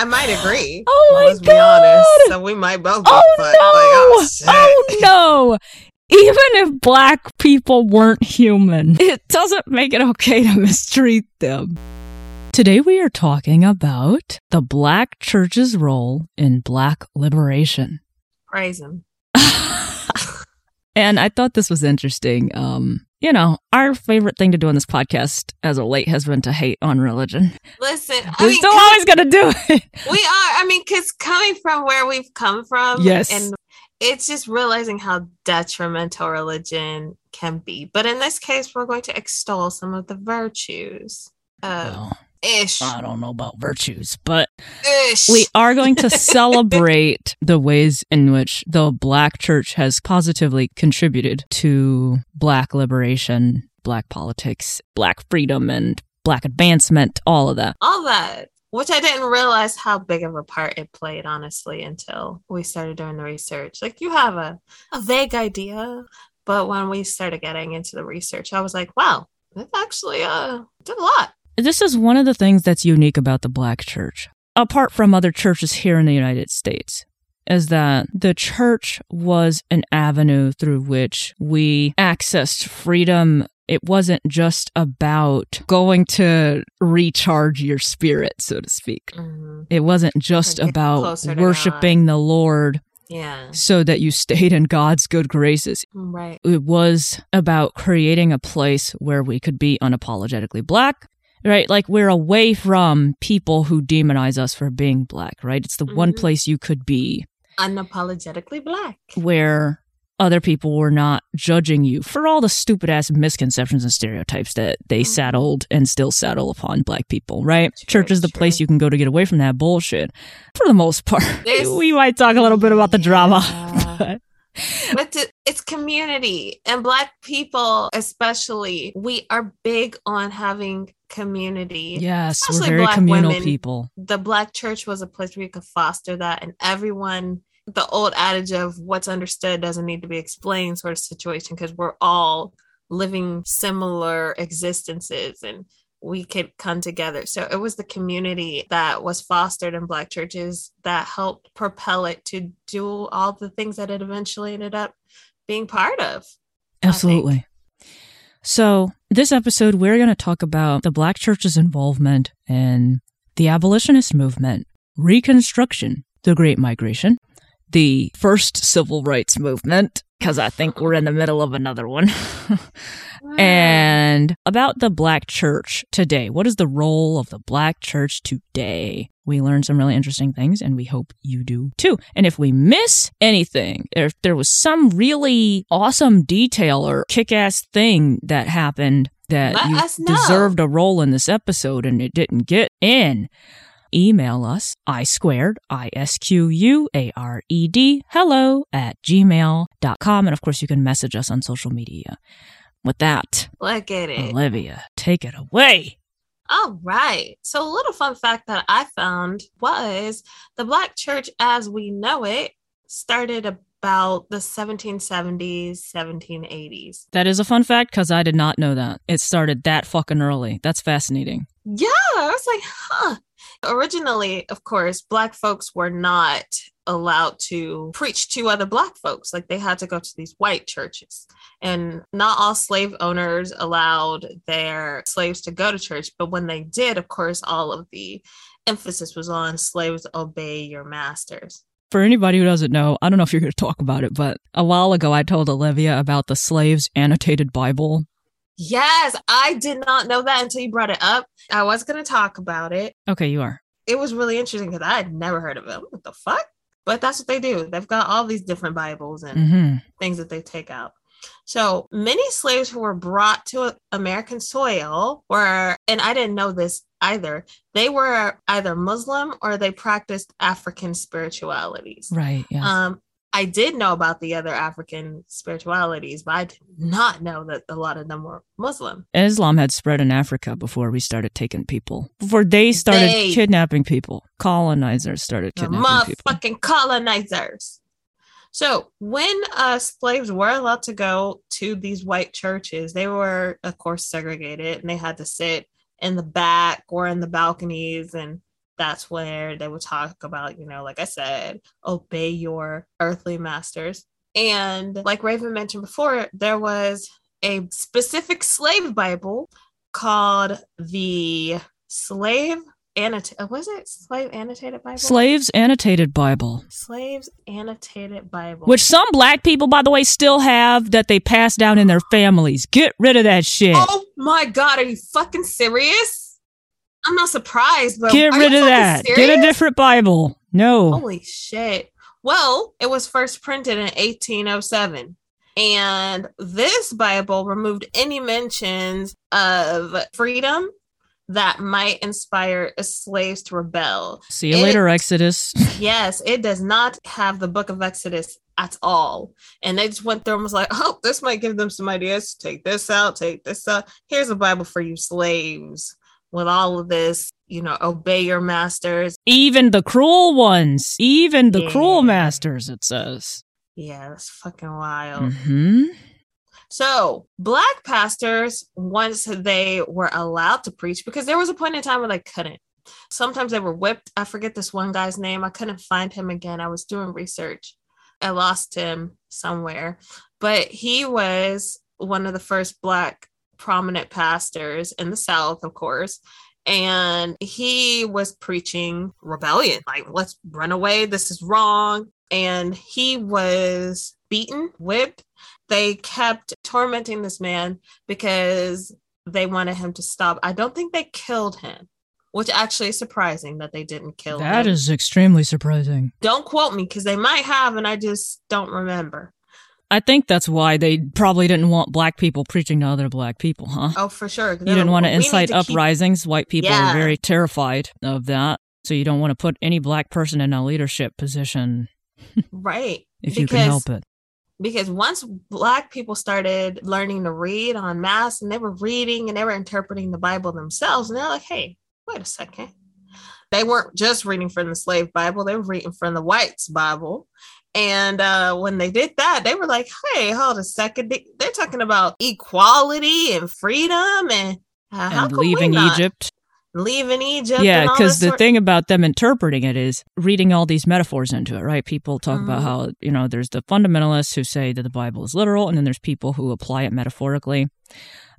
I might agree. Oh my Let's god! be honest. So we might both Oh no! Like, oh, oh no! Even if black people weren't human, it doesn't make it okay to mistreat them. Today we are talking about the black church's role in black liberation. Praise him. and I thought this was interesting. Um, you know, our favorite thing to do on this podcast as of late has been to hate on religion. Listen, I We're mean, still com- always gonna do it. we are. I mean, because coming from where we've come from, Yes. and it's just realizing how detrimental religion can be. But in this case, we're going to extol some of the virtues. Well, ish, I don't know about virtues, but ish. we are going to celebrate the ways in which the black church has positively contributed to black liberation, black politics, black freedom, and black advancement, all of that. all that which i didn't realize how big of a part it played honestly until we started doing the research like you have a, a vague idea but when we started getting into the research i was like wow it actually uh did a lot This is one of the things that's unique about the black church, apart from other churches here in the United States. Is that the church was an avenue through which we accessed freedom it wasn't just about going to recharge your spirit, so to speak. Mhm. It wasn't just get about worshiping the Lord yeah so that you stayed in God's good graces. right It was about creating a place where we could be unapologetically black, right? Like we're away from people who demonize us for being black, right? It's the one Mhm. place you could be unapologetically black where other people were not judging you for all the stupid ass misconceptions and stereotypes that they Mhm. saddled and still saddle upon black people, right? True, Church is the true. place you can go to get away from that bullshit for the most part. There's- we might talk a little bit about the drama. But- but to, it's community and black people especially we are big on having community yes, we're Especially very black communal women. people. the black church was a place where you could foster that and everyone the old adage of what's understood doesn't need to be explained sort of situation because we're all living similar existences and we could come together so it was the community that was fostered in black churches that helped propel it to do all the things that it eventually ended up being part of Absolutely. So, this episode, we're going to talk about the Black Church's involvement in the abolitionist movement, Reconstruction, the Great Migration, the first civil rights movement, because I think we're in the middle of another one, and about the Black Church today. What is the role of the Black Church today? We learned some really interesting things, and we hope you do too. And if we miss anything, if there was some really awesome detail or kick ass thing that happened that Let you deserved a role in this episode and it didn't get in, email us i squared i s q u a r e d hello at gmail.com and of course you can message us on social media. With that look at it. Olivia take it away. All right. So, a little fun fact that I found was the Black church as we know it started about the 1770s, 1780s. that is a fun fact because i did not know that. It started that fucking early. That's fascinating. Yeah, I was like, huh. Originally, of course, Black folks were not allowed to preach to other Black folks. Like they had to go to these white churches. And not all slave owners allowed their slaves to go to church. But when they did, of course, all of the emphasis was on slaves obey your masters. for anybody who doesn't know, I don't know if you're going to talk about it, but a while ago I told Olivia about the slaves annotated Bible. Yes, I did not know that until you brought it up. I was going to talk about it. Okay, you are. it was really interesting because I had never heard of it. What the fuck? But that's what they do. They've got all these different Bibles and hmm things that they take out. So many slaves who were brought to American soil were, and I didn't know this either, they were either Muslim or they practiced African spiritualities. Right. Yeah. Um, I did know about the other African spiritualities, but I did not know that a lot of them were Muslim. Islam had spread in Africa before we started taking people. Before they started They- kidnapping people. Colonizers started kidnapping people. motherfucking colonizers. So when uh, slaves were allowed to go to these white churches, they were, of course, segregated, and they had to sit in the back or in the balconies, and that's where they would talk about, you know, like I said, obey your earthly masters. And like Raven mentioned before, there was a specific slave Bible called the Slave Annotated. Uh, was it Slave Annotated Bible? Slaves Annotated Bible. Slaves Annotated Bible. Which some black people, by the way, still have that they pass down in their families. Get rid of that shit. Oh my God, are you fucking serious? I'm not surprised, but Get rid of that. Serious? Get a different Bible. No. Holy shit. Well, it was first printed in 1807. And this Bible removed any mentions of freedom that might inspire slaves to rebel. See you it, later, Exodus. yes, it does not have the book of Exodus at all. And they just went through and was like, oh, this might give them some ideas. Take this out, take this out. Here's a Bible for you slaves with all of this, you know, obey your masters. Even the cruel ones, even the yeah. cruel masters, it says. Yeah, that's fucking wild. Mm-hmm. So, black pastors, once they were allowed to preach, because there was a point in time where they couldn't. Sometimes they were whipped. I forget this one guy's name. I couldn't find him again. I was doing research. I lost him somewhere, but he was one of the first black prominent pastors in the South, of course. And he was preaching rebellion like, let's run away. This is wrong. And he was beaten, whipped. They kept tormenting this man because they wanted him to stop. I don't think they killed him, which actually is surprising that they didn't kill that him. That is extremely surprising. Don't quote me because they might have, and I just don't remember. I think that's why they probably didn't want black people preaching to other black people, huh? Oh, for sure. You didn't want to incite uprisings. Keep... White people yeah. were very terrified of that. So you don't want to put any black person in a leadership position. right. if because, you can help it. Because once black people started learning to read on mass and they were reading and they were interpreting the Bible themselves, and they're like, hey, wait a second. They weren't just reading from the slave Bible, they were reading from the whites' Bible. And uh, when they did that, they were like, hey, hold a second. They're talking about equality and freedom and, uh, and leaving Egypt. Leaving Egypt. Yeah, because the sort- thing about them interpreting it is reading all these metaphors into it, right? People talk mm-hmm. about how, you know, there's the fundamentalists who say that the Bible is literal, and then there's people who apply it metaphorically.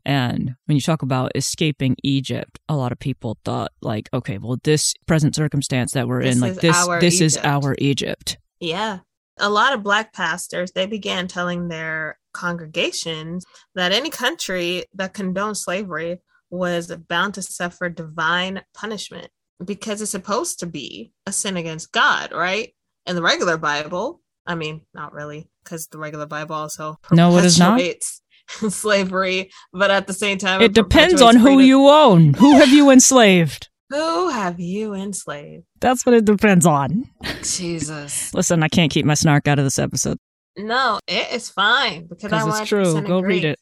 And when you talk about escaping Egypt, a lot of people thought like, okay, well, this present circumstance that we're this in, like this, this Egypt. is our Egypt. Yeah a lot of black pastors they began telling their congregations that any country that condoned slavery was bound to suffer divine punishment because it's supposed to be a sin against God, right? In the regular Bible, I mean, not really, because the regular Bible also no, it is not slavery, but at the same time, it, it depends on who you own. Who have you enslaved? Who have you enslaved? That's what it depends on. Jesus. Listen, I can't keep my snark out of this episode. No, it is fine because I it's true. Go read it.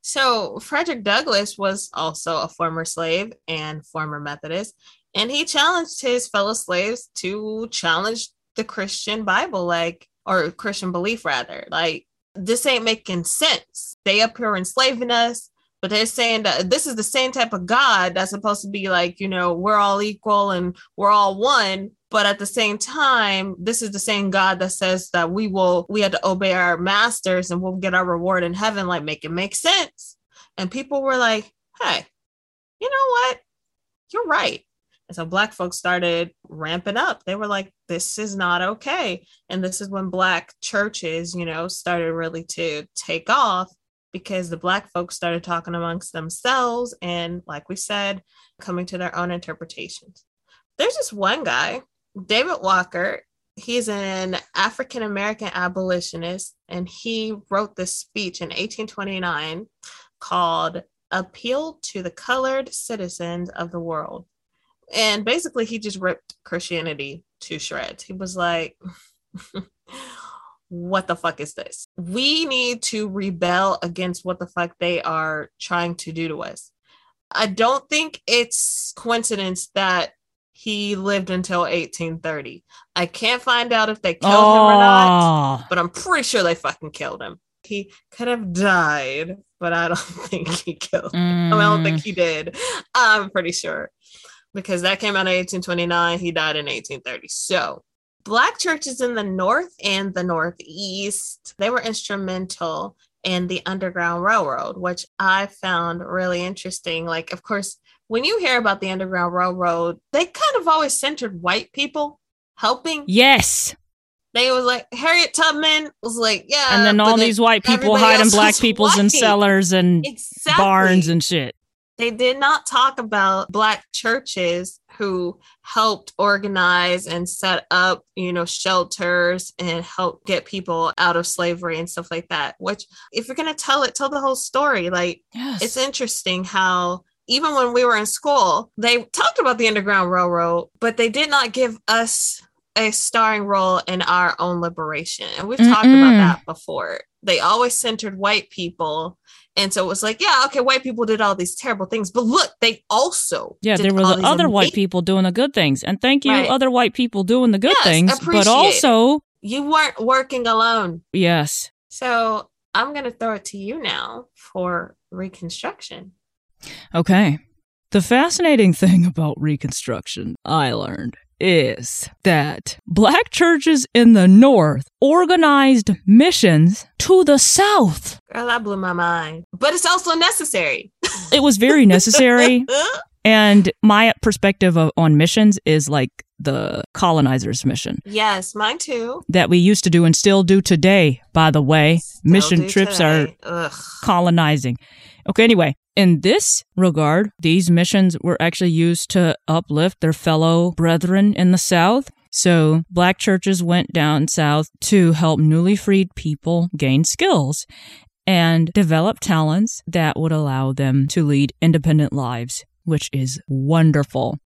So Frederick Douglass was also a former slave and former Methodist, and he challenged his fellow slaves to challenge the Christian Bible, like or Christian belief rather. Like this ain't making sense. They up here enslaving us but they're saying that this is the same type of God that's supposed to be like, you know, we're all equal and we're all one. But at the same time, this is the same God that says that we will, we had to obey our masters and we'll get our reward in heaven. Like, make it make sense. And people were like, hey, you know what? You're right. And so black folks started ramping up. They were like, this is not okay. And this is when black churches, you know, started really to take off because the black folks started talking amongst themselves and like we said coming to their own interpretations. There's this one guy david walker. He's an african american abolitionist and he wrote this speech in 1829 called appeal to the colored citizens of the world. And basically he just ripped christianity to shreds. He was like what the fuck is this? We need to rebel against what the fuck they are trying to do to us. I don't think it's coincidence that he lived until 1830. I can't find out if they killed oh. him or not, but I'm pretty sure they fucking killed him. He could have died, but I don't think he killed him. Mm. I, mean, I don't think mm. he did. I'm pretty sure. because that came out in 1829. He died in 1830. So, black churches in the North and the Northeast, they were instrumental in the Underground Railroad, which I found really interesting. Like, of course, when you hear about the Underground Railroad, they kind of always centered white people helping. Yes. They was like Harriet Tubman was like, yeah, and then all these white people hiding black peoples in cellars and exactly. barns and shit. They did not talk about black churches who helped organize and set up you know shelters and help get people out of slavery and stuff like that which if you're going to tell it tell the whole story like Yes. it's interesting how even when we were in school they talked about the underground railroad but they did not give us a starring role in our own liberation and we've talked about that before they always centered white people and so it was like yeah okay white people did all these terrible things but look they also yeah, there were the other white people doing the good things. And thank you, Right. other white people doing the good Yes, things. But it. also, you weren't working alone yes. so i'm going to throw it to you now for reconstruction Okay. The fascinating thing about Reconstruction, I learned, is that black churches in the North organized missions to the South. girl that blew my mind but it's also necessary It was very necessary. and my perspective of, on missions is like the colonizer's mission yes mine too that we used to do and still do today, by the way. Still Mission trips today. are Ugh. colonizing. Okay, anyway, in this regard, these missions were actually used to uplift their fellow brethren in the South. So, black churches went down south to help newly freed people gain skills and develop talents that would allow them to lead independent lives, which is wonderful.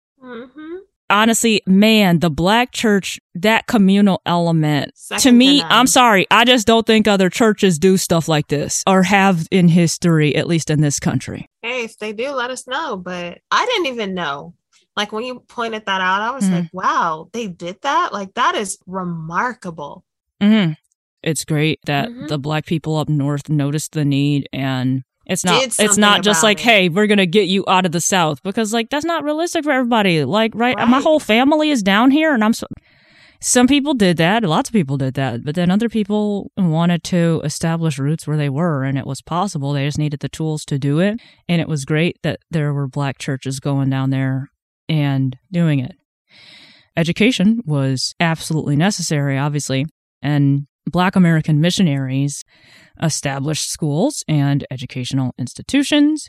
Honestly, man, the black church, that communal element, to me. I'm sorry, I just don't think other churches do stuff like this or have in history, at least in this country. Hey, if they do, let us know. But I didn't even know. Like when you pointed that out, I was Mhm. like, wow, they did that? Like that is remarkable. hmm It's great that Mhm. the black people up north noticed the need and it's not it's not just like it. hey we're gonna get you out of the south because like that's not realistic for everybody. Like right, my whole family is down here and i'm so some people did that lots of people did that but then other people wanted to establish roots where they were and it was possible. They just needed the tools to do it and it was great that there were black churches going down there and doing it. Education was absolutely necessary obviously and black american missionaries established schools and educational institutions.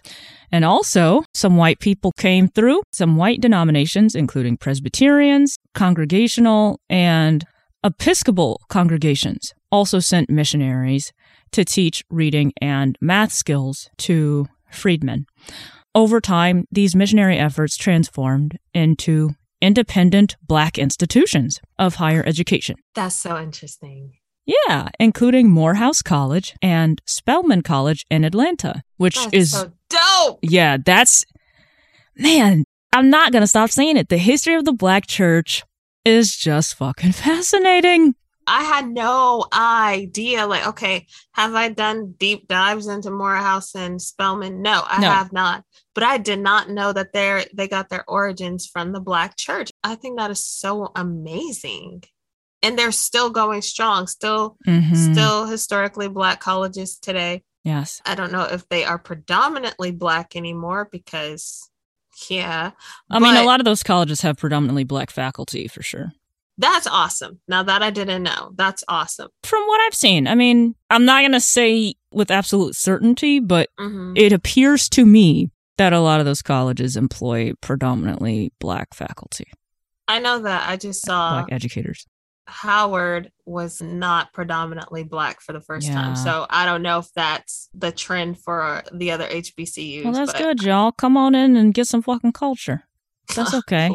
And also, some white people came through, some white denominations, including Presbyterians, Congregational, and Episcopal congregations, also sent missionaries to teach reading and math skills to freedmen. Over time, these missionary efforts transformed into independent black institutions of higher education. That's so interesting. Yeah, including Morehouse College and Spelman College in Atlanta, which That's is so dope. yeah, that's man, I'm not going to stop saying it. The history of the black church is just fucking fascinating. I had no idea. Like, okay, have I done deep dives into Morehouse and Spelman? No, I No. have not. But I did not know that they're they got their origins from the Black Church. I think that is so amazing. And they're still going strong, still Mhm. still historically black colleges today. Yes. I don't know if they are predominantly black anymore because yeah. I mean, a lot of those colleges have predominantly black faculty for sure. that's awesome. Now that I didn't know. That's awesome. From what I've seen, I mean, I'm not going to say with absolute certainty, but Mhm. it appears to me that a lot of those colleges employ predominantly black faculty, I know that I just saw black educators. Howard was not predominantly black for the first Yeah. time. So I don't know if that's the trend for the other HBCUs. Well, that's but- good, y'all. Come on in and get some fucking culture. That's okay.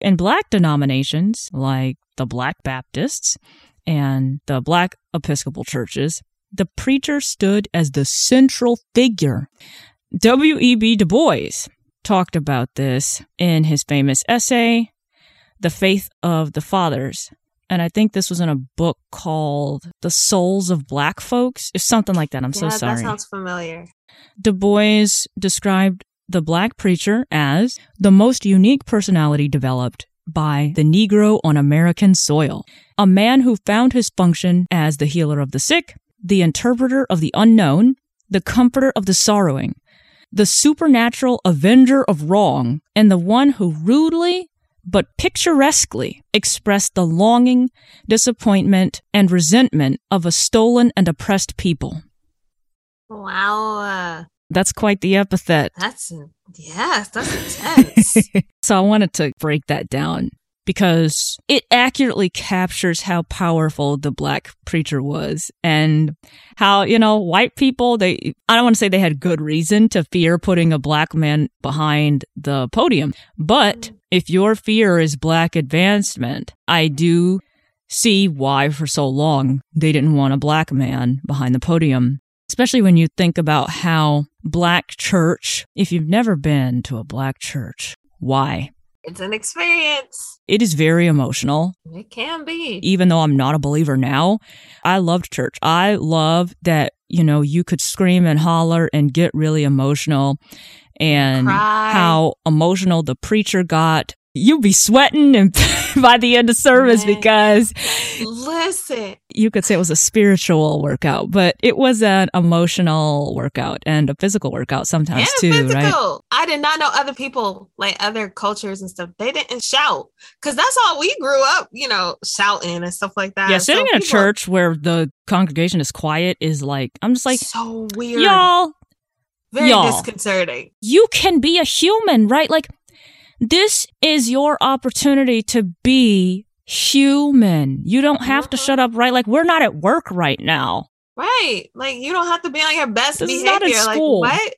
In black denominations like the Black Baptists and the Black Episcopal churches, the preacher stood as the central figure. W.E.B. Du Bois talked about this in his famous essay, The Faith of the Fathers. And I think this was in a book called The Souls of Black Folks. It's something like that. I'm so yeah, sorry. that sounds familiar. Du Bois described the black preacher as the most unique personality developed by the Negro on American soil, a man who found his function as the healer of the sick, the interpreter of the unknown, the comforter of the sorrowing, the supernatural avenger of wrong, and the one who rudely but picturesquely expressed the longing, disappointment, and resentment of a stolen and oppressed people. Wow. That's quite the epithet. that's, yes, that's intense. so I wanted to break that down because it accurately captures how powerful the black preacher was and how, you know, white people, they, I don't want to say they had good reason to fear putting a black man behind the podium, but if your fear is black advancement, I do see why for so long they didn't want a black man behind the podium. Especially when you think about how black church, if you've never been to a black church, why? It's an experience. It is very emotional. It can be. Even though I'm not a believer now, I loved church. I love that, you know, you could scream and holler and get really emotional and Cry. how emotional the preacher got. You'd be sweating and by the end of service Man. because Listen, you could say it was a spiritual workout, but it was an emotional workout and a physical workout sometimes too, right? I did not know other people, like other cultures and stuff, they didn't shout because that's all we grew up, you know, shouting and stuff like that. Yeah, So sitting in a people- church where the congregation is quiet is like, I'm just like, so weird, y'all, very y'all. disconcerting. you can be a human, right? Like, this is your opportunity to be human. You don't have to Mhm. shut up, right? Like, we're not at work right now. Right. Like you don't have to be on your best This is behavior. like what?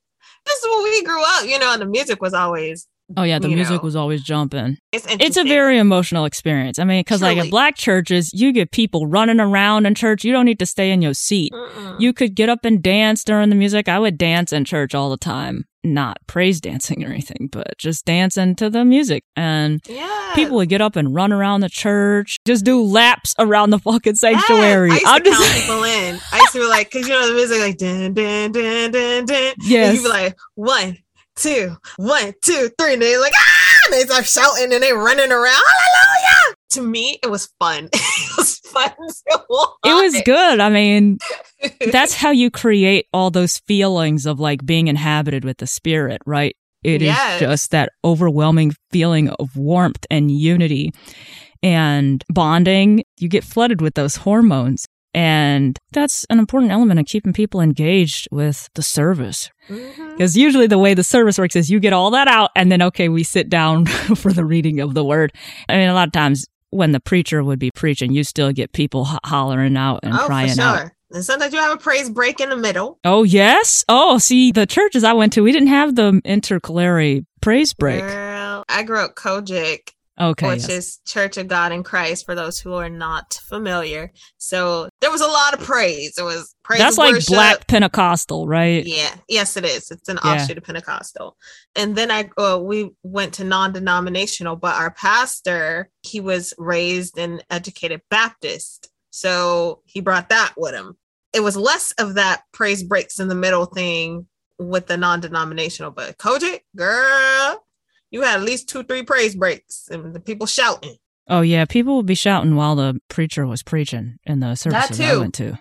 This is what we grew up, you know, and the music was always Oh, yeah, the music know. was always jumping. it's It's a very emotional experience. I mean, because like in black churches, you get people running around in church. You don't need to stay in your seat. Mm-mm. You could get up and dance during the music. I would dance in church all the time. Not praise dancing or anything, but just dancing to the music. And yeah. people would get up and run around the church, just do laps around the fucking Yes, sanctuary. I used I'm to just count people in. I used to be like, because you know the music like dun dun dun dun dun. Yes. And you'd be like one, two, one, two, three, and they're like ah, and they start shouting and they running around. Hallelujah! To me, it was fun. it was fun. it was good. I mean, that's how you create all those feelings of like being inhabited with the spirit, right? It is Yes. just that overwhelming feeling of warmth and unity and bonding. You get flooded with those hormones. And that's an important element of keeping people engaged with the service. Mm-hmm. Because usually the way the service works is you get all that out and then, okay, we sit down for the reading of the word. I mean, a lot of times when the preacher would be preaching, you still get people ho- hollering out and Oh, crying for out. And sometimes you have a praise break in the middle. Oh, yes. Oh, see, the churches I went to, we didn't have the intercalary praise break. Girl, I grew up COGIC, Okay. which yes. is Church of God in Christ for those who are not familiar. So there was a lot of praise. It was praise. That's like worship. black Pentecostal, right? Yeah, yes, it is. It's an Yeah. offshoot of Pentecostal. And then I uh, we went to non-denominational, but our pastor he was raised and educated Baptist, so he brought that with him. It was less of that praise breaks in the middle thing with the non-denominational, but COGIC, girl, you had at least two, three praise breaks and the people shouting. Oh, yeah. People would be shouting while the preacher was preaching in the services I too. went to.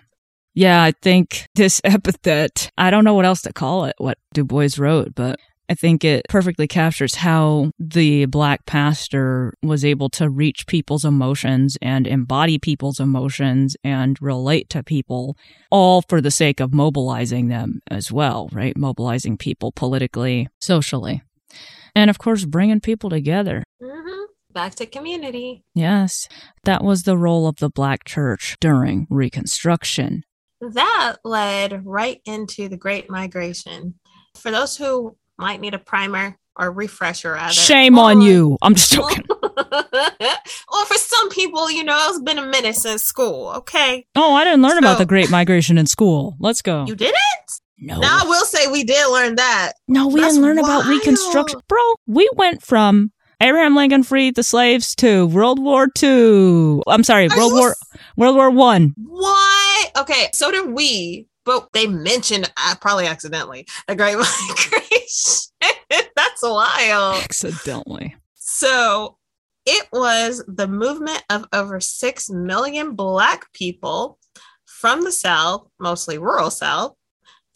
Yeah, I think this epithet, I don't know what else to call it, what Du Bois wrote, but I think it perfectly captures how the black pastor was able to reach people's emotions and embody people's emotions and relate to people, all for the sake of mobilizing them as well, right? Mobilizing people politically, socially. And of course, bringing people together. mm-hmm. Back to community. Yes, that was the role of the black church during Reconstruction. that led right into the Great Migration. For those who might need a primer or refresher, rather, Shame on you. I'm just joking. or for some people, you know, it's been a minute since school. Okay, Oh, I didn't learn about the Great Migration in school. Let's go. you did it. No. Now I will say we did learn that. no, we That's didn't learn about. Reconstruction. Bro, we went from Abraham Lincoln freed the slaves to World War II. I'm sorry, Are World War s- World War One. What? Okay, so did we, but they mentioned uh, probably accidentally the Great Migration. That's wild. Accidentally. So it was the movement of over 6 million Black people from the South, mostly rural South,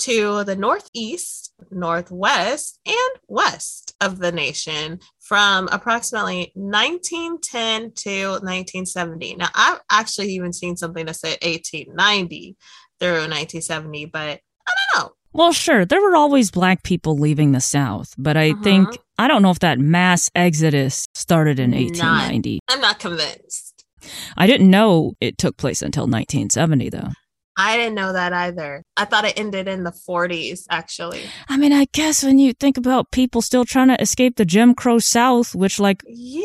to the Northeast, Northwest, and West of the nation from approximately 1910 to 1970. Now, I've actually even seen something that said 1890 through 1970, but I don't know. Well, sure, there were always black people leaving the South, but I Uh-huh. think, I don't know if that mass exodus started in Not- 1890. I'm not convinced. I didn't know it took place until 1970, though. I didn't know that either. I thought it ended in the 40s, actually. I mean, I guess when you think about people still trying to escape the Jim Crow South, which, like, Yeah,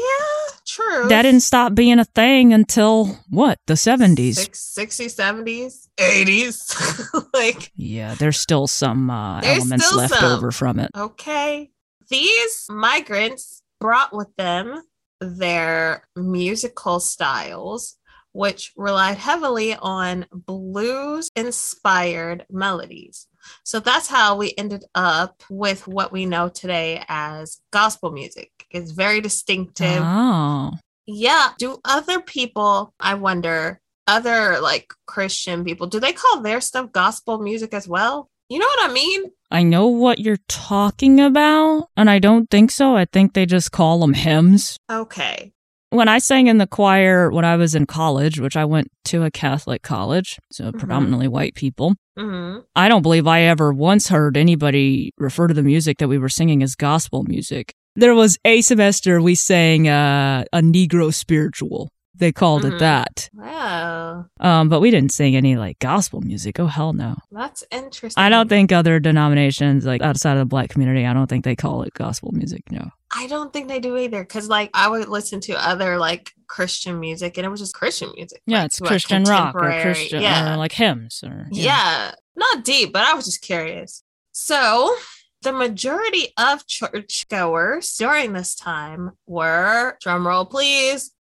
true. that didn't stop being a thing until what, the 70s? Six, 60s, 70s, 80s. like, Yeah, there's still some uh, There's elements still left some. over from it. okay. These migrants brought with them their musical styles, which relied heavily on blues inspired melodies. So that's how we ended up with what we know today as gospel music. It's very distinctive. Oh. Yeah. Do other people, I wonder, other like Christian people, do they call their stuff gospel music as well? You know what I mean? I know what you're talking about, and I don't think so. I think they just call them hymns. Okay. When I sang in the choir when I was in college, which I went to a Catholic college, so Mhm. predominantly white people, hmm I don't believe I ever once heard anybody refer to the music that we were singing as gospel music. There was a semester we sang uh, a Negro spiritual. They called Mhm. it that. Wow. Um, but we didn't sing any like gospel music. Oh hell no. That's interesting. I don't think other denominations like outside of the black community, I don't think they call it gospel music. No. I don't think they do either. Cause like I would listen to other like Christian music and it was just Christian music. Yeah, like, it's Christian rock or Christian Yeah. or like hymns or yeah. Not deep, but I was just curious. So the majority of churchgoers during this time were, drumroll please,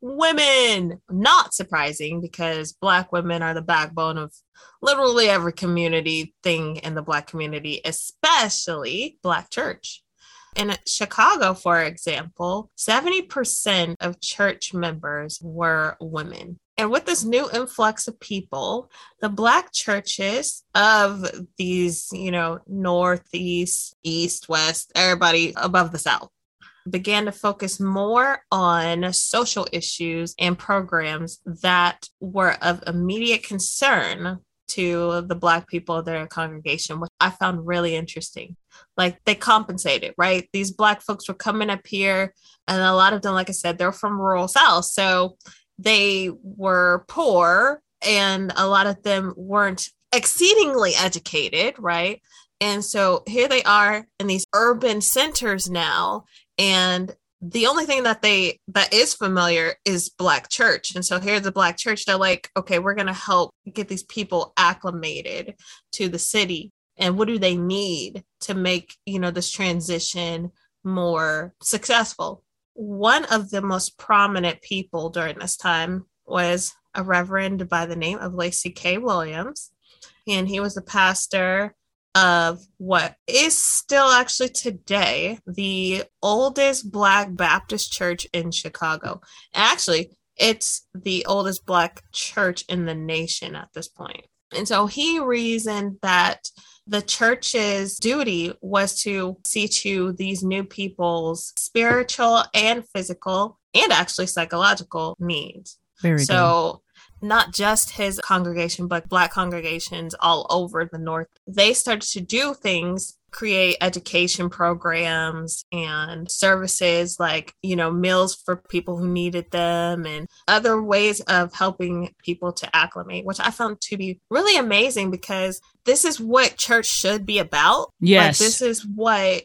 women. Not surprising because Black women are the backbone of literally every community thing in the Black community, especially Black church. In Chicago, for example, 70% of church members were women. And with this new influx of people, the Black churches of these, you know, Northeast, East, West, everybody above the South began to focus more on social issues and programs that were of immediate concern to the Black people of their congregation, which I found really interesting. Like they compensated, right? These Black folks were coming up here, and a lot of them, like I said, they're from rural South. So they were poor, and a lot of them weren't exceedingly educated, right? And so here they are in these urban centers now, and the only thing that they that is familiar is black church. And so here's the black church they're like okay we're going to help get these people acclimated to the city. And what do they need to make you know this transition more successful? One of the most prominent people during this time was a reverend by the name of lacey k. Williams. And he was a pastor of what is still actually today the oldest black baptist church in chicago actually it's the oldest black church in the nation at this point. and so he reasoned that the church's duty was to see to these new people's spiritual and physical and actually psychological needs Very good. so not just his congregation, but black congregations all over the North, they started to do things, create education programs and services like, you know, meals for people who needed them and other ways of helping people to acclimate, which I found to be really amazing because this is what church should be about. Yes. Like, this is what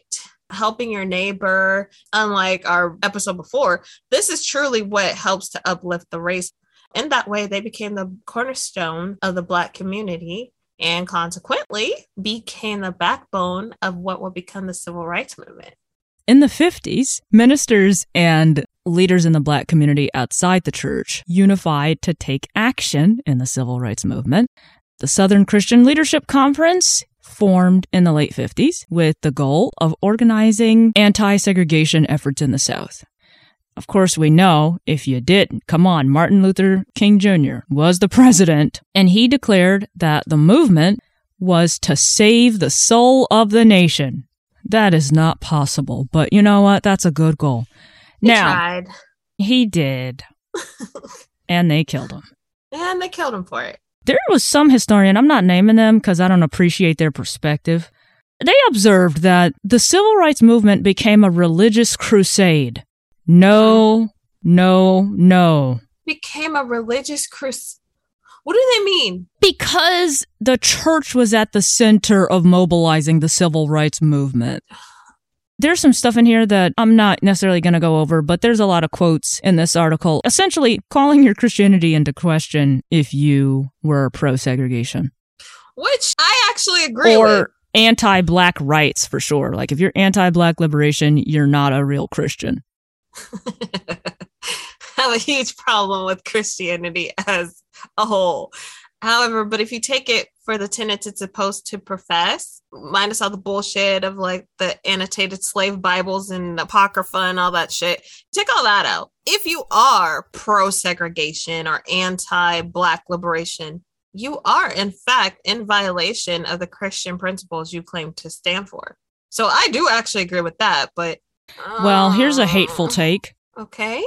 helping your neighbor, unlike our episode before, this is truly what helps to uplift the race. In that way, they became the cornerstone of the Black community and consequently became the backbone of what would become the civil rights movement. In the 50s, ministers and leaders in the black community outside the church unified to take action in the civil rights movement. The Southern Christian Leadership Conference formed in the late 50s with the goal of organizing anti segregation efforts in the South. Of course, we know if you didn't, come on, Martin Luther King Jr. was the president, and he declared that the movement was to save the soul of the nation. That is not possible, but you know what? That's a good goal. He now, tried. he did, and they killed him. And they killed him for it. There was some historian, I'm not naming them because I don't appreciate their perspective. They observed that the civil rights movement became a religious crusade. No, no, no. Became a religious crusade. What do they mean? Because the church was at the center of mobilizing the civil rights movement. There's some stuff in here that I'm not necessarily going to go over, but there's a lot of quotes in this article, essentially calling your Christianity into question if you were pro segregation Which I actually agree or with. anti black rights for sure. Like if you're anti black liberation, you're not a real Christian. Have a huge problem with Christianity as a whole. However, but if you take it for the tenets it's supposed to profess, minus all the bullshit of like the annotated slave Bibles and Apocrypha and all that shit, take all that out. If you are pro segregation or anti black liberation, you are, in fact, in violation of the Christian principles you claim to stand for. So I do actually agree with that, but. Well, here's a hateful uh, take. Okay.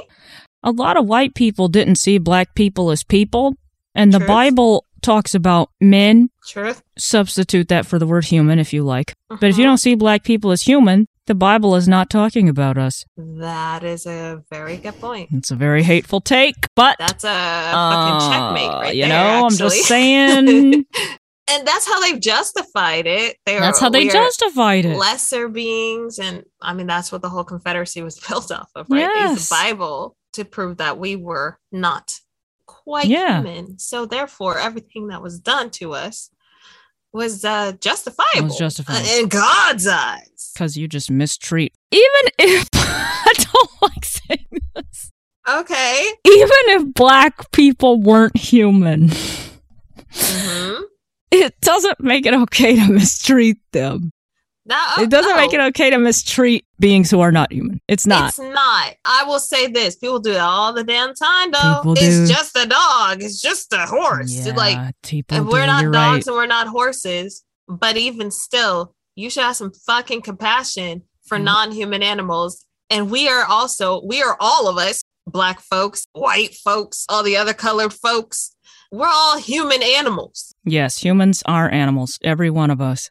A lot of white people didn't see black people as people, and the Bible talks about men. Truth. Substitute that for the word human if you like. But if you Mhm. don't see black people as human, the Bible is not talking about us. That is a very good point. It's a very hateful take, but That's a fucking uh, checkmate right you there. know, I'm just saying. and that's how they've justified it. They are, that's how they justified it. lesser beings, and I mean that's what the whole Confederacy was built off of, right? Yes. used the Bible to prove that we were not quite Yeah. human. So therefore, everything that was done to us was uh, justifiable, Was justifiable. uh, in God's eyes. Because you just mistreat. Even if I don't like saying this. Okay. Even if black people weren't human, hmm it doesn't make it okay to mistreat them. That, It doesn't make it okay to mistreat beings who are not human. It's not. It's not. I will say this: people do it all the damn time, though. People it's do. just a dog. It's just a horse. yeah, Like, people and we're not you're dogs right. and we're not horses. But even still, you should have some fucking compassion for Mhm. non-human animals. And we are also, we are all of us, black folks, white folks, all the other colored folks. We're all human animals. Yes, humans are animals, every one of us.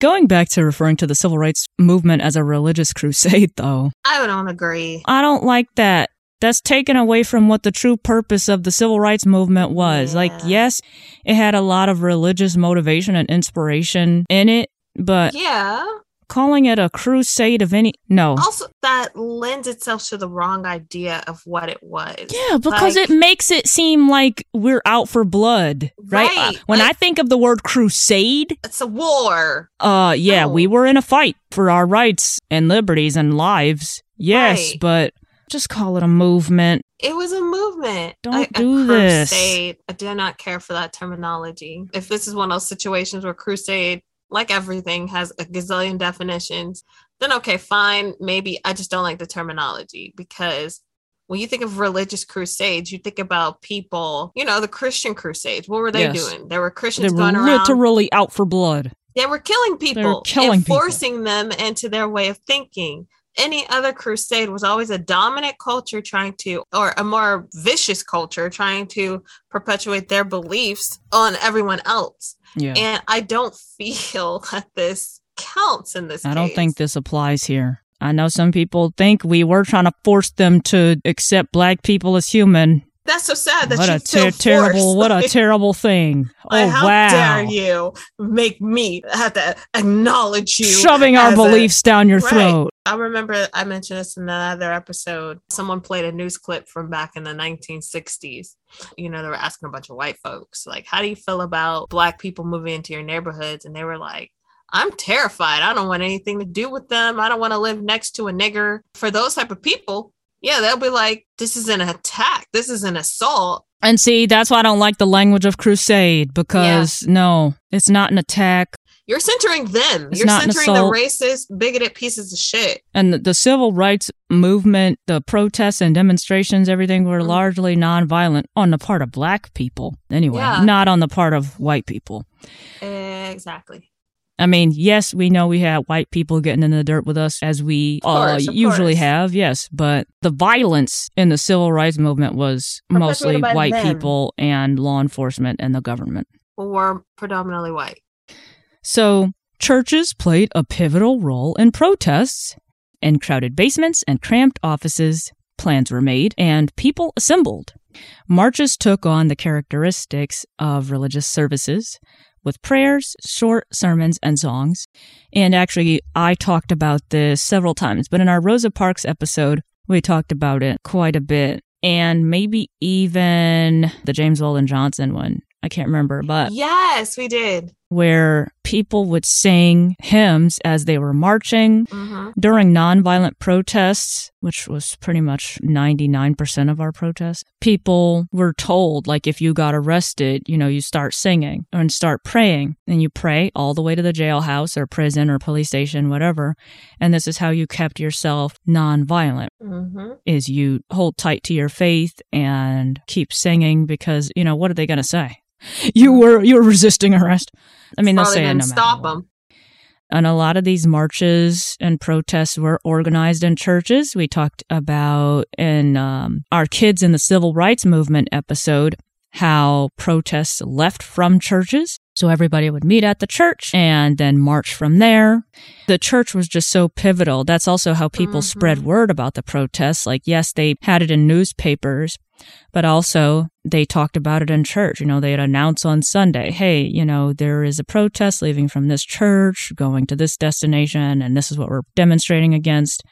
Going back to referring to the civil rights movement as a religious crusade, though, I don't agree. I don't like that. That's taken away from what the true purpose of the civil rights movement was. Like, yes, it had a lot of religious motivation and inspiration in it, but Yeah. Calling it a crusade of any no. Also, that lends itself to the wrong idea of what it was. Yeah, because Like- it makes it seem like we're out for blood, right? Right, Uh, when like- I think of the word crusade, It's a war. uh yeah, we were in a fight for our rights and liberties and lives. Yes, Right. but just call it a movement. It was a movement. Don't a, a do this. crusade. I do not care for that terminology. If this is one of those situations where crusade, like everything, has a gazillion definitions, then okay, fine. Maybe I just don't like the terminology because when you think of religious crusades, you think about people, you know, the Christian crusades. What were they Yes. doing? There were They Christians were going around. literally out for blood. They were killing people, killing and people. forcing them into their way of thinking. Any other crusade was always a dominant culture trying to, or a more vicious culture trying to perpetuate their beliefs on everyone else. Yeah. And I don't feel that this counts in this I don't think this applies here. I know some people think we were trying to force them to accept black people as human. That's so sad that What a ter- terrible, what a terrible thing. Oh how wow. dare you make me have to acknowledge you Shoving our as a- beliefs down your Right. throat. I remember I mentioned this in another episode. Someone played a news clip from back in the 1960s. You know, they were asking a bunch of white folks, like, how do you feel about black people moving into your neighborhoods? And they were like, I'm terrified. I don't want anything to do with them. I don't want to live next to a nigger. For those type of people, yeah, they'll be like, this is an attack. This is an assault. And see, that's why I don't like the language of crusade because no, it's not an attack. You're centering them. It's You're centering the racist, bigoted pieces of shit. And the, the civil rights movement, the protests and demonstrations, everything were Mhm. largely nonviolent on the part of black people, anyway, Yeah. not on the part of white people. Exactly. I mean, yes, we know we had white people getting in the dirt with us as we course, uh, usually course. have, yes, but the violence in the civil rights movement was mostly white them. people and law enforcement and the government. Were predominantly white. So, churches played a pivotal role in protests. In crowded basements and cramped offices, plans were made and people assembled. Marches took on the characteristics of religious services with prayers, short sermons, and songs. And actually, I talked about this several times, but in our Rosa Parks episode, we talked about it quite a bit. And maybe even the James Weldon Johnson one. I can't remember, but Yes, we did. Where people would sing hymns as they were marching hmm during nonviolent protests, which was pretty much 99% of our protests. People were told, like, if you got arrested, you know, you start singing and start praying, and you pray all the way to the jailhouse or prison or police station, whatever. And this is how you kept yourself nonviolent hmm is you hold tight to your faith and keep singing because, you know, what are they going to say? You were you were resisting arrest. I mean, they'll say it no matter stop them. And a lot of these marches and protests were organized in churches. We talked about in um, our Kids in the Civil Rights Movement episode how protests left from churches. So everybody would meet at the church and then march from there. The church was just so pivotal. That's also how people Mhm. spread word about the protests. Like, yes, they had it in newspapers, but also they talked about it in church. You know, they'd announce on Sunday, hey, you know, there is a protest leaving from this church, going to this destination, and this is what we're demonstrating against.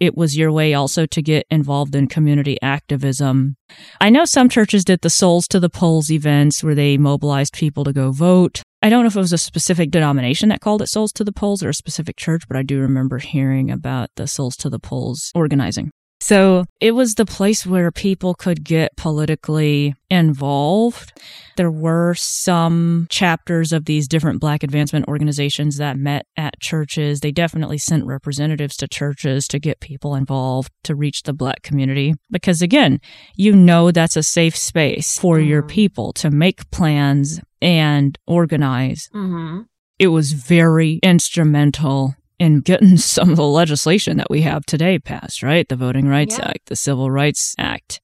It was your way also to get involved in community activism. I know some churches did the Souls to the Polls events where they mobilized people to go vote. I don't know if it was a specific denomination that called it Souls to the Polls or a specific church, but I do remember hearing about the Souls to the Polls organizing. So it was the place where people could get politically involved. There were some chapters of these different Black advancement organizations that met at churches. They definitely sent representatives to churches to get people involved to reach the Black community. Because again, you know that's a safe space for your Mhm. people to make plans and organize hmm it was very instrumental in getting some of the legislation that we have today passed, right? The Voting Rights Yeah. Act, the Civil Rights Act.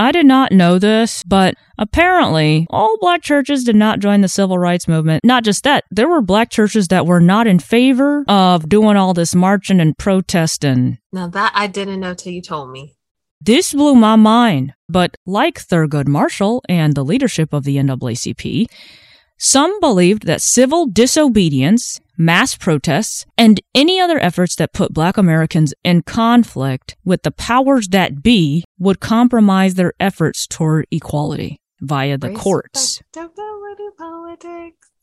I did not know this, but apparently all black churches did not join the civil rights movement. Not just that, there were black churches that were not in favor of doing all this marching and protesting. Now that I didn't know till you told me. This blew my mind. But like Thurgood Marshall and the leadership of the NAACP, some believed that civil disobedience, mass protests, and any other efforts that put black Americans in conflict with the powers that be would compromise their efforts toward equality via the courts.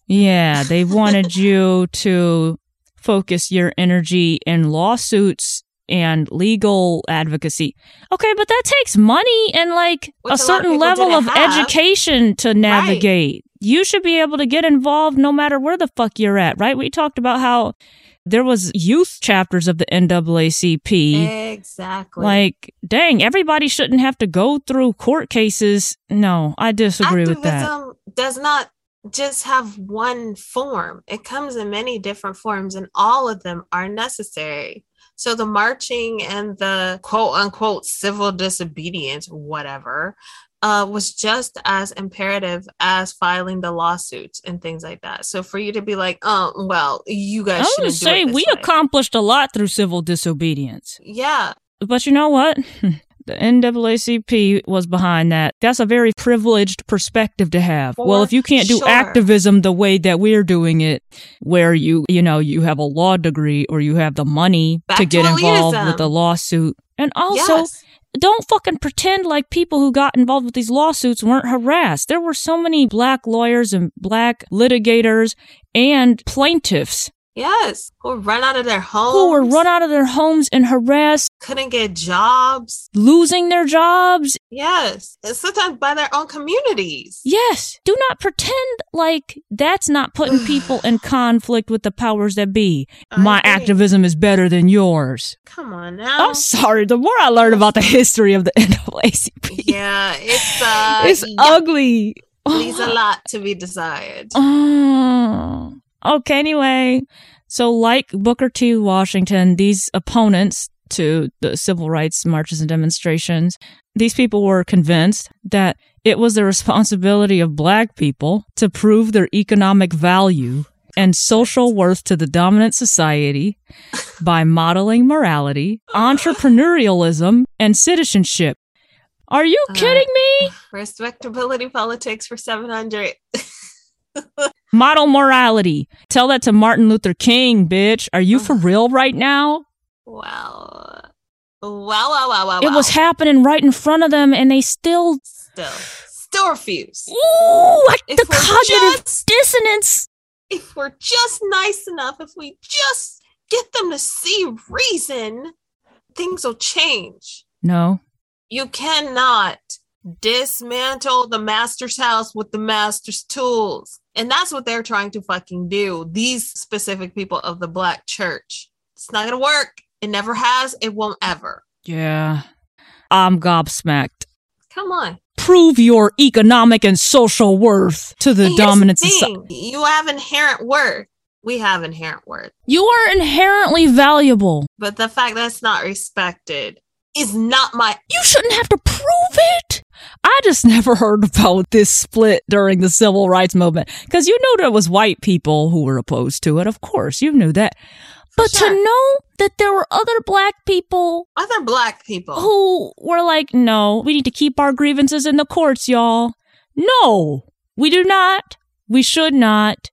Yeah, they wanted you to focus your energy in lawsuits and legal advocacy. Okay, but that takes money and like Which a a certain people level of have. education to navigate. You should be able to get involved no matter where the fuck you're at, right? We talked about how there was youth chapters of the NAACP. Exactly. Like, dang, everybody shouldn't have to go through court cases. No, I disagree with that. Does not just have one form. It comes in many different forms, and all of them are necessary. So the marching and the quote unquote civil disobedience, whatever, uh, was just as imperative as filing the lawsuits and things like that. So for you to be like, oh, well, you guys I was shouldn't do say we way. accomplished a lot through civil disobedience. yeah, But you know what? The NAACP was behind that. That's a very privileged perspective to have. well, if you can't do sure. activism the way that we're doing it, where you, you know, you have a law degree or you have the money Back to to get involved with a lawsuit. And also, yes. Don't fucking pretend like people who got involved with these lawsuits weren't harassed. There were so many black lawyers and black litigators and plaintiffs Yes, who were run out of their homes, who were run out of their homes and harassed couldn't get jobs. losing their jobs Yes. And sometimes by their own communities. Yes. Do not pretend like that's not putting people in conflict with the powers that be. I My agree. activism is better than yours. Come on now. I'm sorry. The more I learn about the history of the NAACP, Yeah, it's uh it's yeah, ugly. leaves a lot to be desired. Oh. Okay, anyway. So, like Booker T. Washington, these opponents to the civil rights marches and demonstrations, these people were convinced that it was the responsibility of black people to prove their economic value and social worth to the dominant society by modeling morality, entrepreneurialism, and citizenship. Are you Uh, kidding me? Respectability politics for 700. Model morality. Tell that to Martin Luther King, bitch. Are you oh. for real right now? Wow. Wow, wow, wow, wow. It was happening right in front of them and they still still, still refuse. Ooh, like the cognitive just- dissonance. If we're just nice enough, if we just get them to see reason, things will change. No. You cannot dismantle the master's house with the master's tools. And that's what they're trying to fucking do. These specific people of the black church. It's not going to work. It never has. It won't ever. Yeah. I'm gobsmacked. Come on. Prove your economic and social worth to the dominant thing. society. You have inherent worth. We have inherent worth. You are inherently valuable. But the fact that's not respected is not my You shouldn't have to prove it. I just never heard about this split during the civil rights movement because you know there was white people who were opposed to it. Of course, you knew that. But Sure. to know that there were other black people other black people. who were like, no, we need to keep our grievances in the courts, y'all. No, we do not. We should not.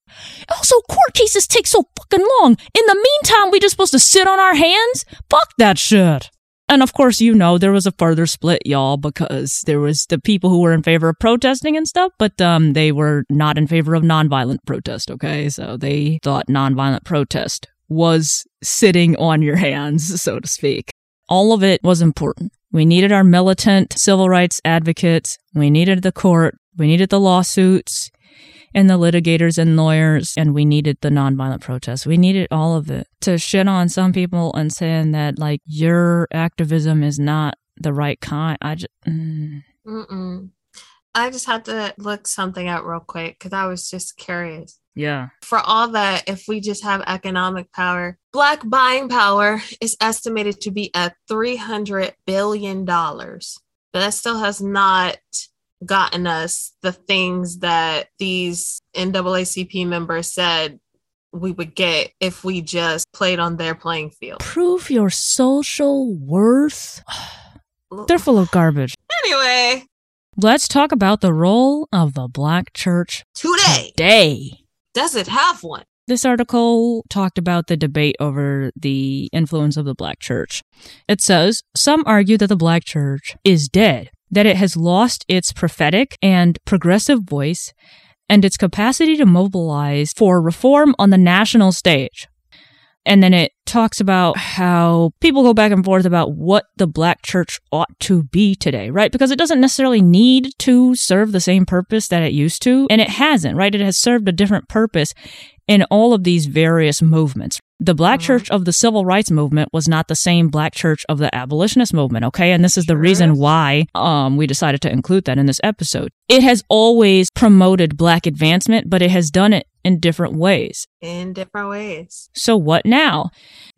Also, court cases take so fucking long. In the meantime, we just supposed to sit on our hands? Fuck that shit. And of course, you know, there was a further split, y'all, because there was the people who were in favor of protesting and stuff, but um, they were not in favor of nonviolent protest, okay? So they thought nonviolent protest was sitting on your hands, so to speak. All of it was important. We needed our militant civil rights advocates. We needed the court. We needed the lawsuits and the litigators and lawyers, and we needed the nonviolent protests. We needed all of it to shit on some people and saying that like your activism is not the right kind. I just mm. I just had to look something up real quick because I was just curious. yeah, For all that, if we just have economic power, black buying power is estimated to be at $300 billion. But that still has not gotten us the things that these NAACP members said we would get if we just played on their playing field. prove your social worth. They're full of garbage. Anyway, Let's talk about the role of the black church today, today. does it have one? This article talked about the debate over the influence of the black church. It says some argue that the black church is dead, that it has lost its prophetic and progressive voice and its capacity to mobilize for reform on the national stage. And then it talks about how people go back and forth about what the black church ought to be today, right? Because it doesn't necessarily need to serve the same purpose that it used to. And it hasn't, right? It has served a different purpose in all of these various movements. The black Mhm. church of the civil rights movement was not the same black church of the abolitionist movement, okay? And this is the reason why um, we decided to include that in this episode. It has always promoted black advancement, but it has done it in different ways. In different ways. So what now?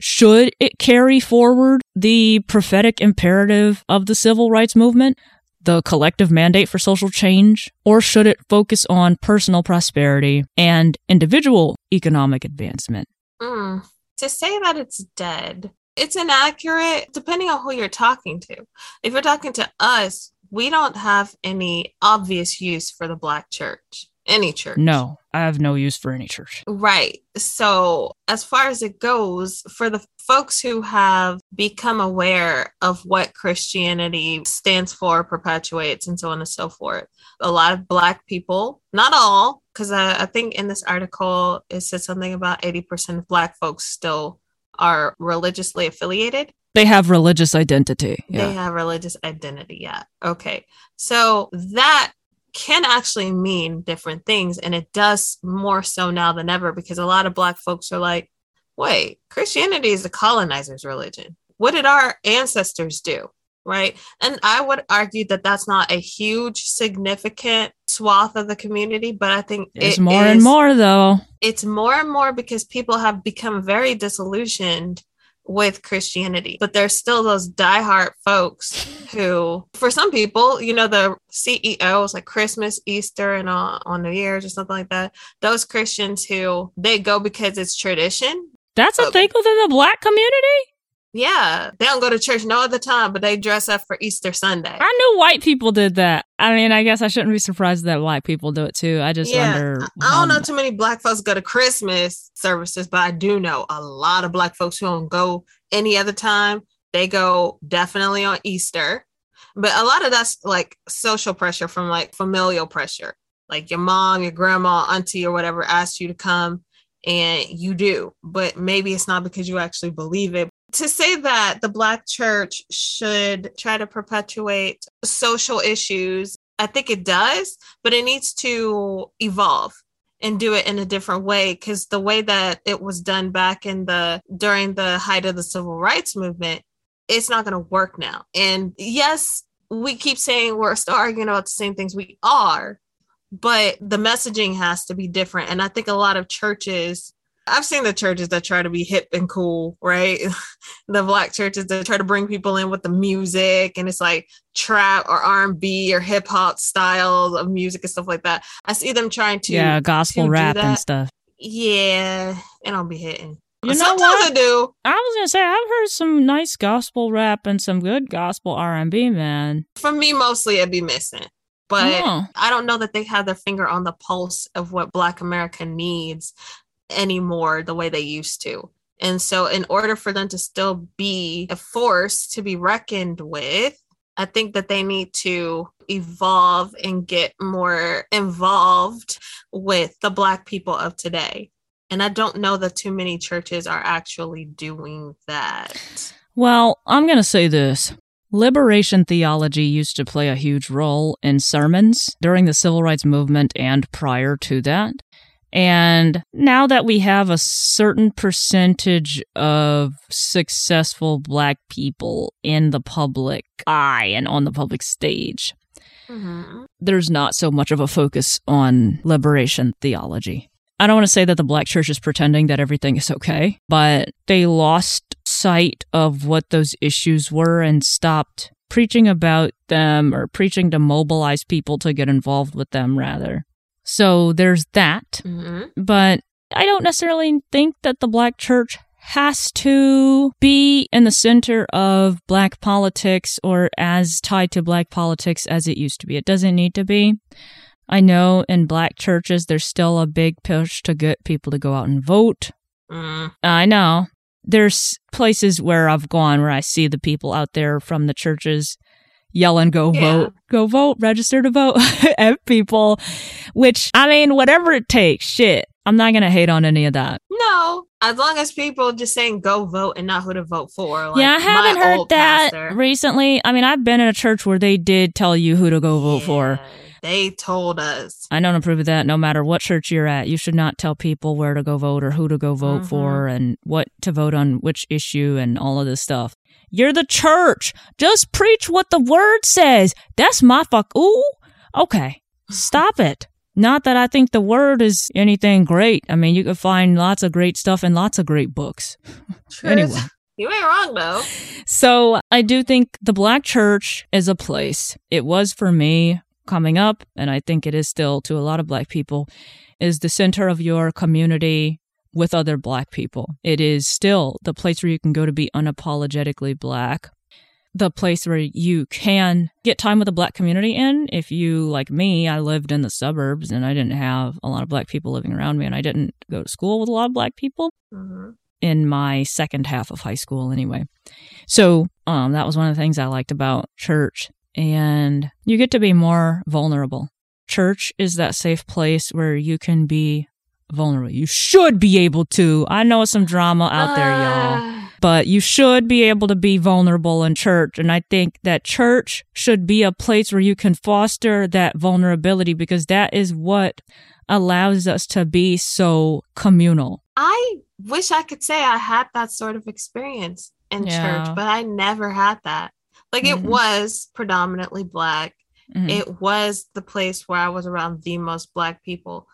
Should it carry forward the prophetic imperative of the civil rights movement, the collective mandate for social change, or should it focus on personal prosperity and individual economic advancement? Mm. To say that it's dead, it's inaccurate depending on who you're talking to. If you're talking to us, we don't have any obvious use for the Black church, any church. No, I have no use for any church. Right. So, as far as it goes, for the folks who have become aware of what Christianity stands for, perpetuates, and so on and so forth, a lot of Black people, not all, because I, I think in this article it said something about 80% of Black folks still are religiously affiliated. They have religious identity. Yeah. They have religious identity. Yeah. Okay. So that can actually mean different things. And it does more so now than ever because a lot of Black folks are like, wait, Christianity is the colonizer's religion. What did our ancestors do? Right. And I would argue that that's not a huge, significant swath of the community, but I think it's more is, and more, though. It's more and more because people have become very disillusioned with Christianity, but there's still those diehard folks who, for some people, you know, the CEOs like Christmas, Easter, and on, on New Year's or something like that. Those Christians who they go because it's tradition. That's a thing within the black community. Yeah, they don't go to church no other time, but they dress up for Easter Sunday. I knew white people did that. I mean, I guess I shouldn't be surprised that black people do it too. I just yeah, wonder. I don't know too many black folks go to Christmas services, but I do know a lot of black folks who don't go any other time. They go definitely on Easter, but a lot of that's like social pressure from like familial pressure, like your mom, your grandma, auntie, or whatever asked you to come and you do, but maybe it's not because you actually believe it. To say that the Black church should try to perpetuate social issues, I think it does, but it needs to evolve and do it in a different way because the way that it was done back in the during the height of the civil rights movement it's not going to work now. And yes we keep saying we're still arguing about the same things we are but the messaging has to be different and i think a lot of churches I've seen the churches that try to be hip and cool, right? the black churches that try to bring people in with the music and it's like trap or R&B or hip hop styles of music and stuff like that. I see them trying to Yeah, gospel rap and stuff. Yeah, and I'll be hitting. You know Sometimes what? I do. I was gonna say I've heard some nice gospel rap and some good gospel R and B, man. For me, mostly it'd be missing, but oh. I don't know that they have their finger on the pulse of what Black America needs anymore the way they used to. And so, in order for them to still be a force to be reckoned with, I think that they need to evolve and get more involved with the Black people of today. And I don't know that too many churches are actually doing that. Well, I'm going to say this. Liberation theology used to play a huge role in sermons during the civil rights movement and prior to that. And now that we have a certain percentage of successful black people in the public eye and on the public stage, mm-hmm. there's not so much of a focus on liberation theology. I don't want to say that the black church is pretending that everything is okay, but they lost sight of what those issues were and stopped preaching about them or preaching to mobilize people to get involved with them rather. So there's that. Mm-hmm. But I don't necessarily think that the black church has to be in the center of black politics or as tied to black politics as it used to be. It doesn't need to be. I know in black churches, there's still a big push to get people to go out and vote. Mm. I know. There's places where I've gone where I see the people out there from the churches yelling, go yeah. vote, go vote, register to vote at people, which I mean, whatever it takes, shit. I'm not going to hate on any of that. No, as long as people just saying go vote and not who to vote for. Like yeah, I haven't heard that pastor. recently. I mean, I've been in a church where they did tell you who to go vote yeah, for. They told us. I don't approve of that. No matter what church you're at, you should not tell people where to go vote or who to go vote mm-hmm. for and what to vote on which issue and all of this stuff. You're the church. Just preach what the word says. That's my fuck. Ooh, okay. Stop it. Not that I think the word is anything great. I mean, you can find lots of great stuff in lots of great books. anyway. You ain't wrong though. So I do think the black church is a place. It was for me coming up, and I think it is still to a lot of black people, is the center of your community with other black people. It is still the place where you can go to be unapologetically black. The place where you can get time with the black community in. If you, like me, I lived in the suburbs and I didn't have a lot of black people living around me and I didn't go to school with a lot of black people mm-hmm. in my second half of high school anyway. So, um, that was one of the things I liked about church and you get to be more vulnerable. Church is that safe place where you can be vulnerable. You should be able to. I know some drama out there, y'all. Ah. but you should be able to be vulnerable in church. And I think that church should be a place where you can foster that vulnerability because that is what allows us to be so communal. I wish I could say I had that sort of experience in Yeah. church, but I never had that. Like it Mhm. was predominantly black. Mhm. It was the place where I was around the most black people,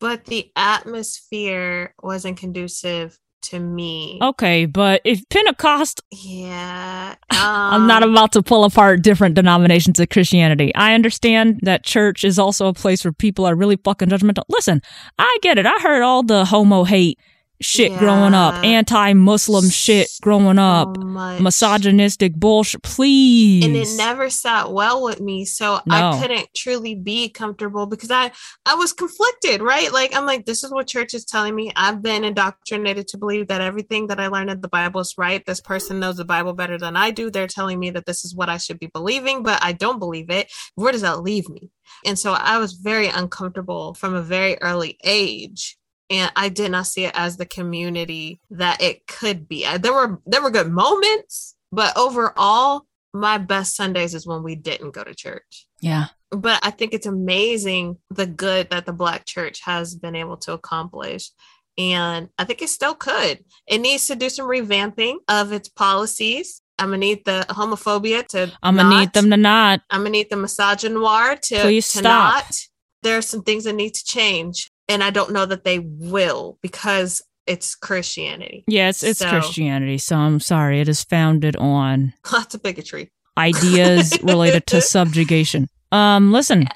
but the atmosphere wasn't conducive to me. okay, but if Pentecost, Yeah. I'm not um, about to pull apart different denominations of Christianity. I understand that church is also a place where people are really fucking judgmental. Listen, I get it. I heard all the homo hate shit growing up, anti-Muslim shit growing up, much. misogynistic bullshit. Please. and it never sat well with me so No. i couldn't truly be comfortable because i i was conflicted right like i'm like this is what church is telling me i've been indoctrinated to believe that everything that i learned in the bible is right this person knows the bible better than i do they're telling me that this is what i should be believing but i don't believe it where does that leave me and so i was very uncomfortable from a very early age and I did not see it as the community that it could be. There were there were good moments, but overall, my best Sundays is when we didn't go to church. yeah. But I think it's amazing the good that the Black church has been able to accomplish. And I think it still could. It needs to do some revamping of its policies. I'm gonna need the homophobia to. I'm gonna not- need them to not. I'm gonna need the misogynoir to, Please to stop. not. There are some things that need to change, and I don't know that they will because it's Christianity. Yes, it's, So- Christianity. So I'm sorry. It is founded on Lots of bigotry. ideas related to subjugation. Um, listen,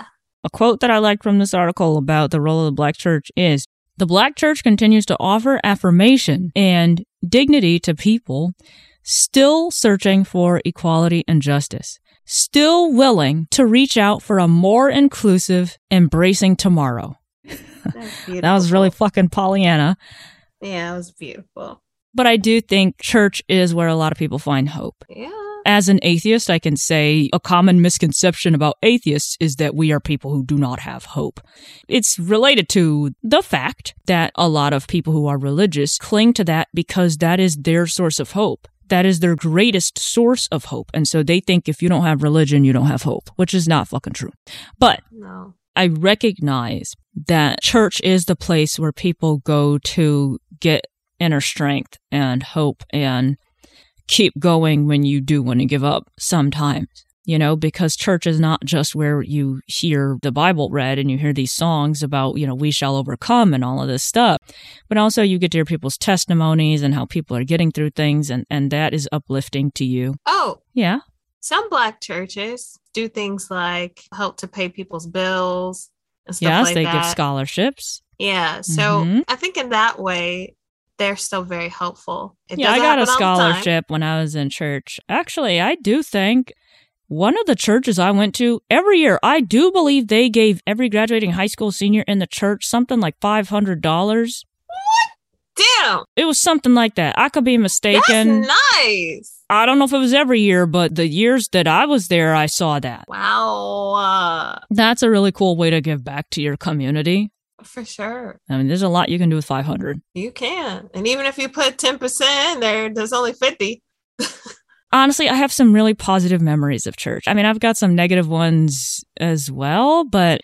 a quote that I like from this article about the role of the black church is the black church continues to offer affirmation and dignity to people still searching for equality and justice, still willing to reach out for a more inclusive, embracing tomorrow. That was really fucking Pollyanna. yeah, it was beautiful. But I do think church is where a lot of people find hope. Yeah. as an atheist, I can say a common misconception about atheists is that we are people who do not have hope. It's related to the fact that a lot of people who are religious cling to that because that is their source of hope. That is their greatest source of hope. And so they think if you don't have religion, you don't have hope, which is not fucking true. But No. I recognize that church is the place where people go to get inner strength and hope and keep going when you do want to give up sometimes. You know, because church is not just where you hear the Bible read and you hear these songs about, you know, we shall overcome and all of this stuff, but also you get to hear people's testimonies and how people are getting through things and, and that is uplifting to you. Oh, Yeah. some black churches do things like help to pay people's bills yes, like they that. give scholarships. Yeah. So Mhm. I think in that way, they're still very helpful. It yeah, I got a happen all the time. scholarship when I was in church. Actually, I do think one of the churches I went to every year, I do believe they gave every graduating high school senior in the church something like $500. Damn, It was something like that. I could be mistaken. that's nice. I don't know if it was every year, but the years that I was there, I saw that. Wow, That's a really cool way to give back to your community. for sure. I mean, there's a lot you can do with 500. You can. And even if you put 10% in there, there's only 50. honestly, I have some really positive memories of church. I mean, I've got some negative ones as well, but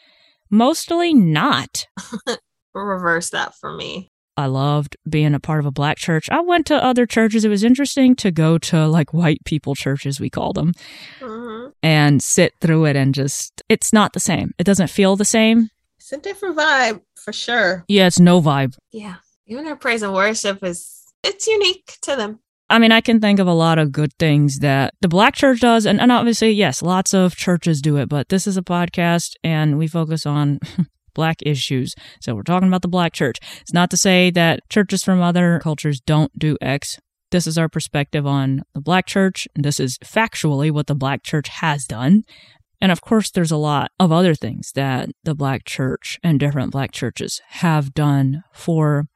mostly not. Reverse that for me. I loved being a part of a black church. I went to other churches. It was interesting to go to like white people churches, we call them, hmm and sit through it and just, it's not the same. It doesn't feel the same. It's a different vibe for sure. Yeah, it's no vibe. Yeah. Even their praise and worship is, it's unique to them. I mean, I can think of a lot of good things that the black church does. And, and obviously, yes, lots of churches do it, but this is a podcast and we focus on black issues. So we're talking about the black church. It's not to say that churches from other cultures don't do X. This is our perspective on the black church. And this is factually what the black church has done. And of course, there's a lot of other things that the black church and different black churches have done for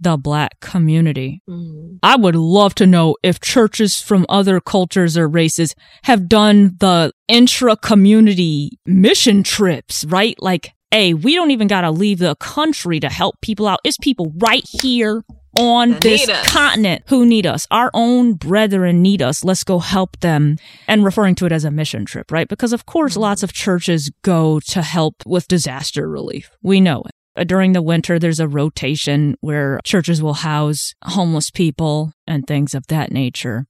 the black community. Mhm. I would love to know if churches from other cultures or races have done the intra community mission trips, right? Like, hey, we don't even got to leave the country to help people out. It's people right here on this us. continent who need us. Our own brethren need us. Let's go help them. And referring to it as a mission trip, right? Because of course, Mm-hmm. lots of churches go to help with disaster relief. We know it. Uh, During the winter, there's a rotation where churches will house homeless people and things of that nature.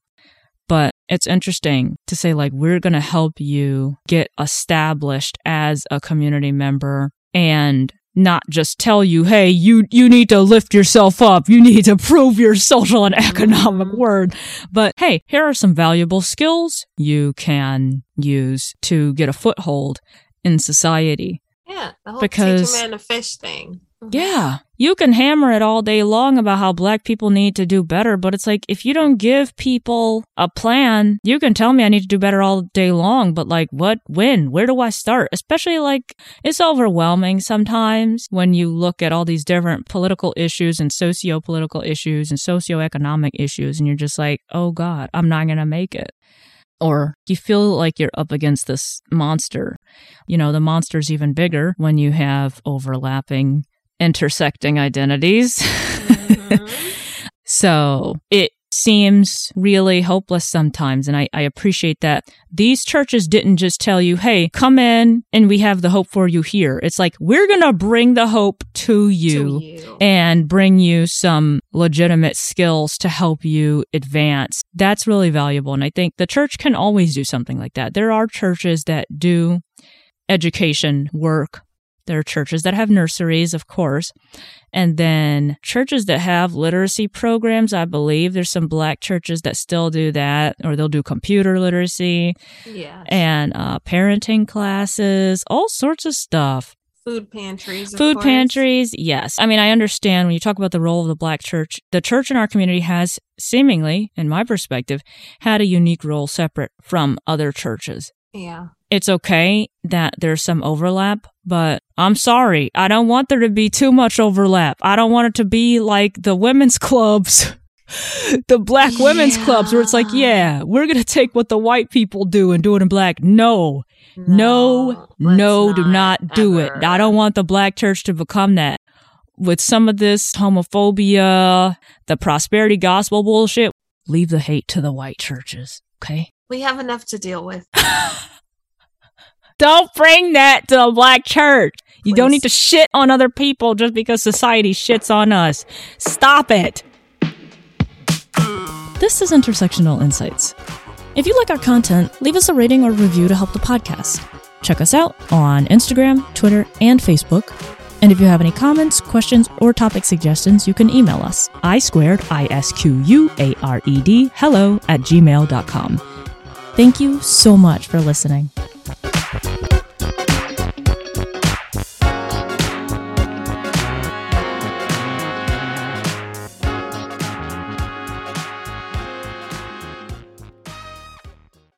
But it's interesting to say, like, we're going to help you get established as a community member and not just tell you, hey, you, you need to lift yourself up. You need to prove your social and economic Mhm. worth. But hey, here are some valuable skills you can use to get a foothold in society. Yeah, the whole Because- teach a man to fish thing. Mhm. Yeah. You can hammer it all day long about how black people need to do better, but it's like if you don't give people a plan, you can tell me I need to do better all day long, but like what, when, where do I start? Especially like it's overwhelming sometimes when you look at all these different political issues and socio political issues and socioeconomic issues, and you're just like, oh God, I'm not going to make it. Or you feel like you're up against this monster. You know, the monster's even bigger when you have overlapping intersecting identities. Mhm. so it seems really hopeless sometimes. And I, I appreciate that these churches didn't just tell you, hey, come in and we have the hope for you here. It's like, we're going to bring the hope to you. To you. And bring you some legitimate skills to help you advance. That's really valuable. And I think the church can always do something like that. There are churches that do education work there are churches that have nurseries, of course. And then churches that have literacy programs, I believe there's some black churches that still do that, or they'll do computer literacy yeah. and uh, parenting classes, all sorts of stuff. Food pantries. Food course. pantries, yes. I mean, I understand when you talk about the role of the black church, the church in our community has seemingly, in my perspective, had a unique role separate from other churches Yeah. It's okay that there's some overlap, but I'm sorry. I don't want there to be too much overlap. I don't want it to be like the women's clubs, the black women's clubs, where it's like, Yeah. yeah, we're going to take what the white people do and do it in black. No, no, let's no, do not do it. I don't want the black church to become that. With some of this homophobia, the prosperity gospel bullshit, leave the hate to the white churches, okay? We have enough to deal with. Don't bring that to the black church. You don't need to shit on other people just because society shits on us. Stop it. This is Intersectional Insights. If you like our content, leave us a rating or review to help the podcast. Check us out on Instagram, Twitter, and Facebook. And if you have any comments, questions, or topic suggestions, you can email us. I squared, I S Q U A R E D, hello at gmail.com. Thank you so much for listening.